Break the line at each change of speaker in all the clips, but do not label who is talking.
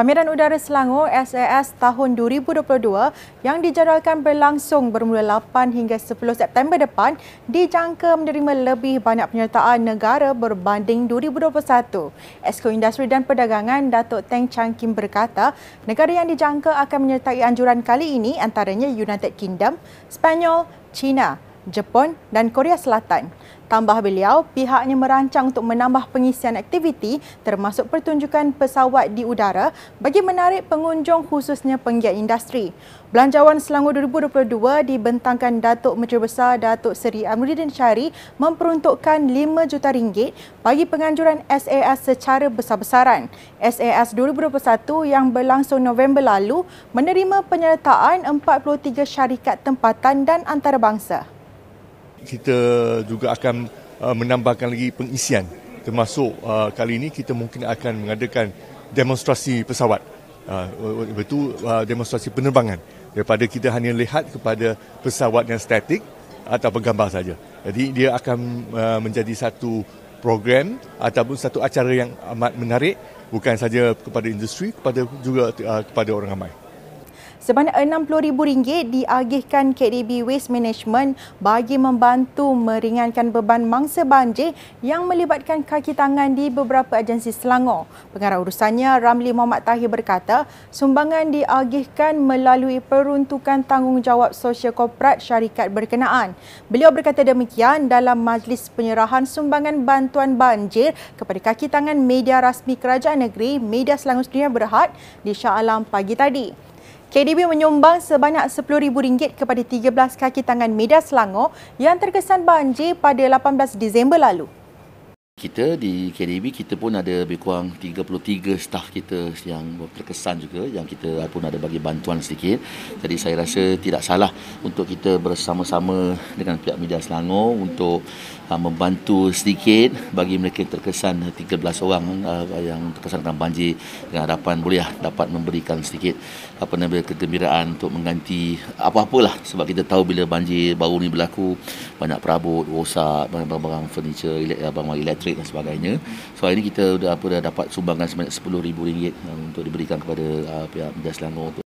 Pameran Udara Selangor SAS tahun 2022 yang dijadualkan berlangsung bermula 8 hingga 10 September depan dijangka menerima lebih banyak penyertaan negara berbanding 2021. Esko Industri dan Perdagangan Datuk Teng Chang Kim berkata, negara yang dijangka akan menyertai anjuran kali ini antaranya United Kingdom, Spanyol, China, Jepun dan Korea Selatan. Tambah beliau, pihaknya merancang untuk menambah pengisian aktiviti termasuk pertunjukan pesawat di udara bagi menarik pengunjung khususnya penggiat industri. Belanjawan Selangor 2022 dibentangkan Datuk Menteri Besar Datuk Seri Amruddin Syari memperuntukkan 5 juta ringgit bagi penganjuran SAS secara besar-besaran. SAS 2021 yang berlangsung November lalu menerima penyertaan 43 syarikat tempatan dan antarabangsa
kita juga akan uh, menambahkan lagi pengisian. Termasuk uh, kali ini kita mungkin akan mengadakan demonstrasi pesawat. Uh, betul uh, demonstrasi penerbangan. Daripada kita hanya lihat kepada pesawat yang statik atau gambar saja. Jadi dia akan uh, menjadi satu program ataupun satu acara yang amat menarik bukan saja kepada industri kepada juga uh, kepada orang ramai
sebanyak RM60,000 diagihkan KDB Waste Management bagi membantu meringankan beban mangsa banjir yang melibatkan kaki tangan di beberapa agensi Selangor. Pengarah urusannya Ramli Muhammad Tahir berkata, sumbangan diagihkan melalui peruntukan tanggungjawab sosial korporat syarikat berkenaan. Beliau berkata demikian dalam majlis penyerahan sumbangan bantuan banjir kepada kaki tangan media rasmi Kerajaan Negeri Media Selangor Sedunia Berhad di Shah Alam pagi tadi. KDB menyumbang sebanyak RM10,000 kepada 13 kaki tangan media Selangor yang terkesan banjir pada 18 Disember lalu
kita di KDB kita pun ada lebih kurang 33 staf kita yang terkesan juga yang kita pun ada bagi bantuan sedikit. Jadi saya rasa tidak salah untuk kita bersama-sama dengan pihak media Selangor untuk uh, membantu sedikit bagi mereka yang terkesan 13 orang uh, yang terkesan dengan banjir dengan harapan boleh lah dapat memberikan sedikit apa nama kegembiraan untuk mengganti apa-apalah. Sebab kita tahu bila banjir baru ni berlaku banyak perabot rosak barang-barang furniture barang-barang elektrik elektrik dan sebagainya. So hari ini kita dah apa dah dapat sumbangan sebanyak RM10,000 uh, untuk diberikan kepada uh, pihak Media Selangor untuk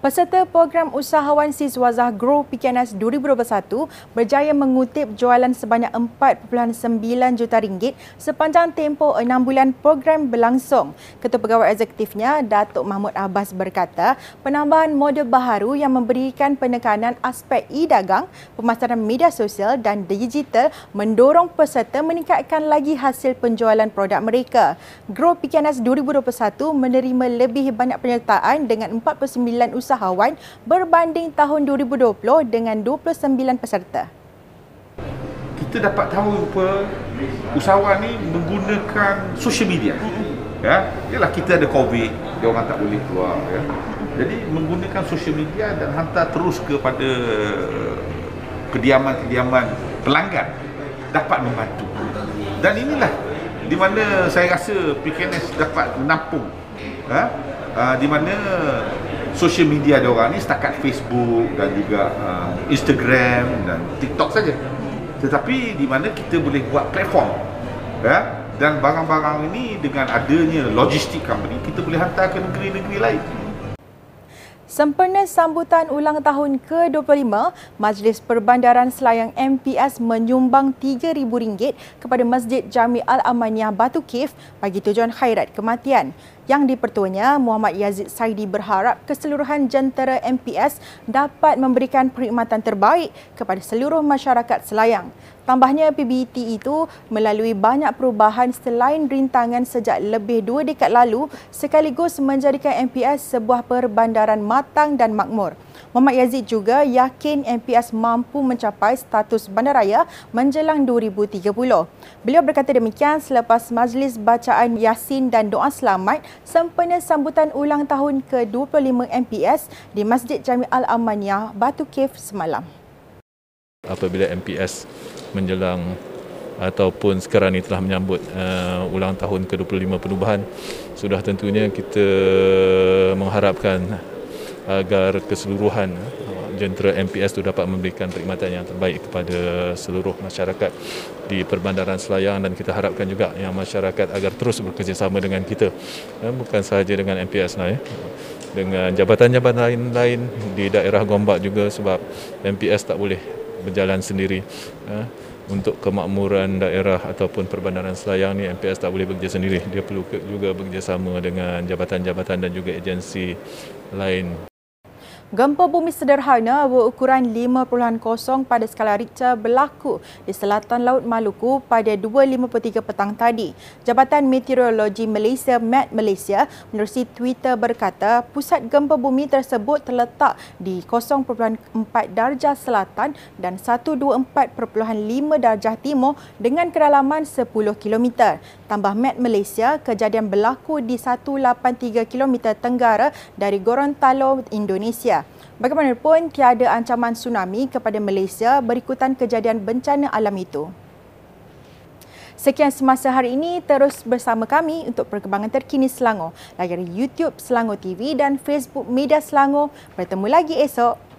Peserta program usahawan Siswazah Grow PKNS 2021 berjaya mengutip jualan sebanyak 4.9 juta ringgit sepanjang tempoh 6 bulan program berlangsung. Ketua Pegawai Eksekutifnya, Datuk Mahmud Abbas berkata, penambahan model baharu yang memberikan penekanan aspek e-dagang, pemasaran media sosial dan digital mendorong peserta meningkatkan lagi hasil penjualan produk mereka. Grow PKNS 2021 menerima lebih banyak penyertaan dengan 49 usahawan usahawan berbanding tahun 2020 dengan 29 peserta.
Kita dapat tahu apa usahawan ni menggunakan social media. Ya, ialah kita ada COVID, dia orang tak boleh keluar ya. Jadi menggunakan social media dan hantar terus kepada kediaman-kediaman pelanggan dapat membantu. Dan inilah di mana saya rasa PKNS dapat menampung ha? Di mana social media dia orang ni setakat Facebook dan juga uh, Instagram dan TikTok saja. Tetapi di mana kita boleh buat platform ya dan barang-barang ini dengan adanya logistik company kita boleh hantar ke negeri-negeri lain.
Sempena sambutan ulang tahun ke-25, Majlis Perbandaran Selayang MPS menyumbang RM3,000 kepada Masjid Jami Al-Amaniyah Batu Kif bagi tujuan khairat kematian. Yang dipertuanya, Muhammad Yazid Saidi berharap keseluruhan jentera MPS dapat memberikan perkhidmatan terbaik kepada seluruh masyarakat Selayang. Tambahnya PBT itu melalui banyak perubahan selain rintangan sejak lebih dua dekad lalu sekaligus menjadikan MPS sebuah perbandaran matang dan makmur. Muhammad Yazid juga yakin MPS mampu mencapai status bandaraya menjelang 2030. Beliau berkata demikian selepas majlis bacaan Yasin dan doa selamat sempena sambutan ulang tahun ke-25 MPS di Masjid Jami Al-Amaniyah Batu Cave semalam.
Apabila MPS menjelang ataupun sekarang ini telah menyambut uh, ulang tahun ke-25 penubuhan sudah tentunya kita mengharapkan agar keseluruhan uh, jentera MPS itu dapat memberikan perkhidmatan yang terbaik kepada seluruh masyarakat di Perbandaran Selayang dan kita harapkan juga yang masyarakat agar terus bekerjasama dengan kita. Eh, bukan sahaja dengan MPS lah ya. Dengan jabatan-jabatan lain di daerah Gombak juga sebab MPS tak boleh berjalan sendiri eh, untuk kemakmuran daerah ataupun perbandaran Selayang ni MPS tak boleh bekerja sendiri. Dia perlu juga bekerjasama dengan jabatan-jabatan dan juga agensi lain
Gempa bumi sederhana berukuran 5.0 pada skala Richter berlaku di selatan Laut Maluku pada 2.53 petang tadi. Jabatan Meteorologi Malaysia, MET Malaysia, menerusi Twitter berkata pusat gempa bumi tersebut terletak di 0.4 darjah selatan dan 124.5 darjah timur dengan kedalaman 10 km. Tambah MET Malaysia, kejadian berlaku di 183 km tenggara dari Gorontalo, Indonesia. Bagaimanapun, tiada ancaman tsunami kepada Malaysia berikutan kejadian bencana alam itu. Sekian semasa hari ini, terus bersama kami untuk perkembangan terkini Selangor. Layari YouTube Selangor TV dan Facebook Media Selangor. Bertemu lagi esok.